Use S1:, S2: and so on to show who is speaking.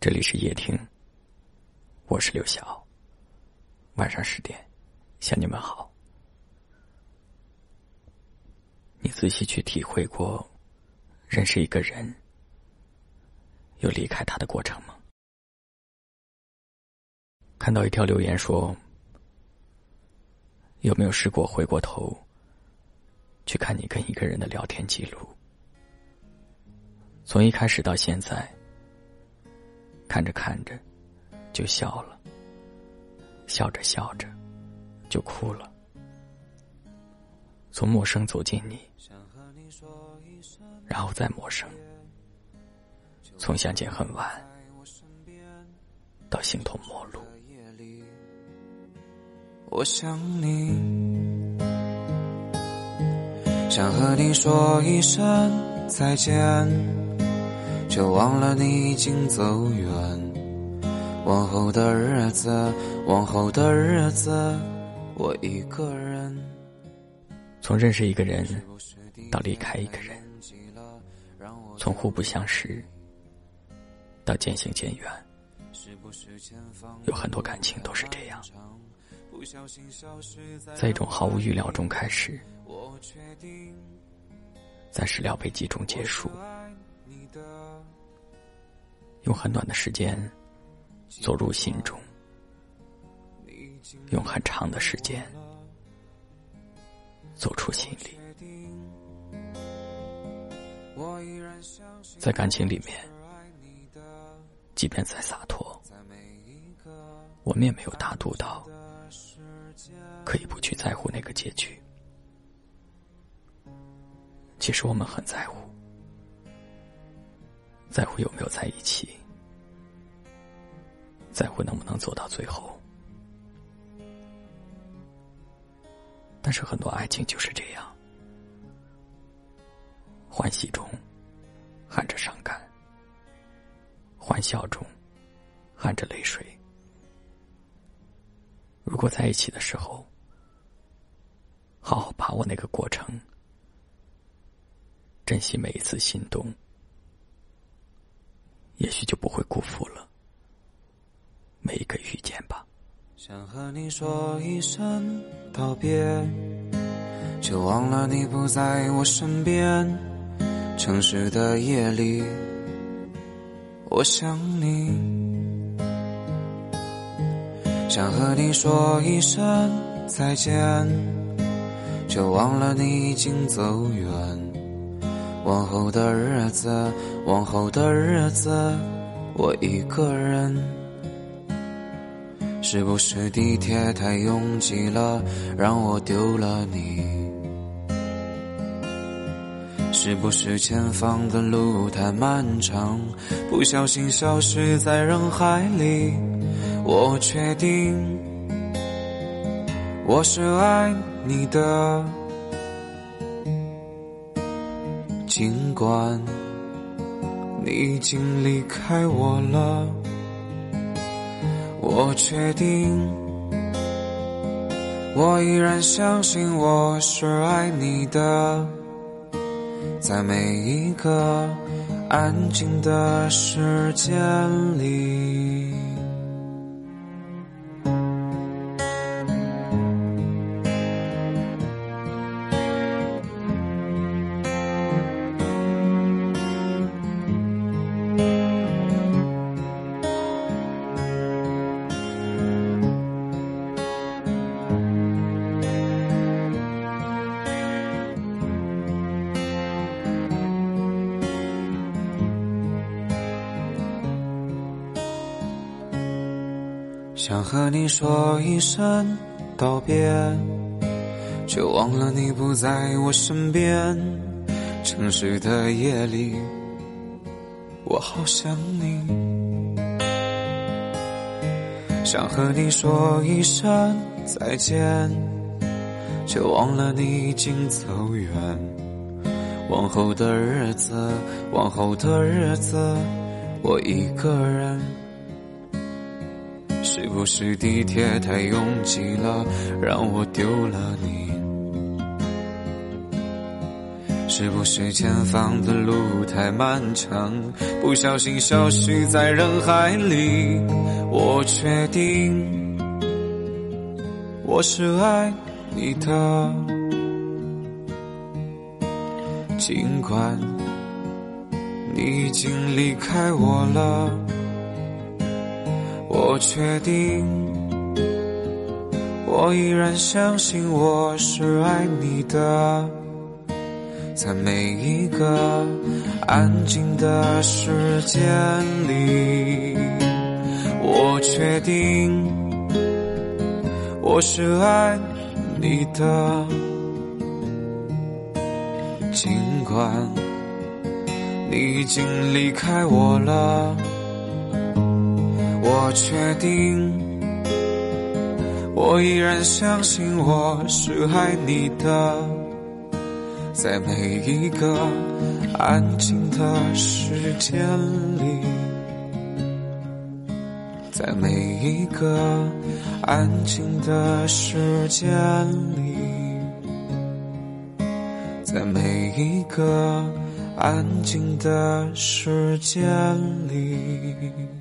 S1: 这里是夜听，我是刘晓。晚上十点，向你们好。你仔细去体会过认识一个人又离开他的过程吗？看到一条留言说：“有没有试过回过头去看你跟一个人的聊天记录？从一开始到现在。”看着看着，就笑了；笑着笑着，就哭了。从陌生走进你，然后再陌生；从相见恨晚，到形同陌路。
S2: 我想你，想和你说一声再见。却忘了你已经走远，往后的日子，往后的日子，我一个人。
S1: 从认识一个人到离开一个人，从互不相识到渐行渐远，有很多感情都是这样，在一种毫无预料中开始，在始料未及中结束。用很短的时间走入心中，用很长的时间走出心里。在感情里面，即便再洒脱，我们也没有大度到可以不去在乎那个结局。其实我们很在乎。在乎有没有在一起，在乎能不能走到最后。但是很多爱情就是这样，欢喜中含着伤感，欢笑中含着泪水。如果在一起的时候，好好把握那个过程，珍惜每一次心动。也许就不会辜负了每一个遇见吧。
S2: 想和你说一声道别，却忘了你不在我身边。城市的夜里，我想你。想和你说一声再见，却忘了你已经走远。往后的日子，往后的日子，我一个人。是不是地铁太拥挤了，让我丢了你？是不是前方的路太漫长，不小心消失在人海里？我确定，我是爱你的。尽管你已经离开我了，我确定，我依然相信我是爱你的，在每一个安静的时间里。想和你说一声道别，却忘了你不在我身边。城市的夜里，我好想你。想和你说一声再见，却忘了你已经走远。往后的日子，往后的日子，我一个人。是不是地铁太拥挤了，让我丢了你？是不是前方的路太漫长，不小心消失在人海里？我确定我是爱你的，尽管你已经离开我了。我确定，我依然相信我是爱你的。在每一个安静的时间里，我确定我是爱你的，尽管你已经离开我了。我确定，我依然相信我是爱你的。在每一个安静的时间里，在每一个安静的时间里，在每一个安静的时间里。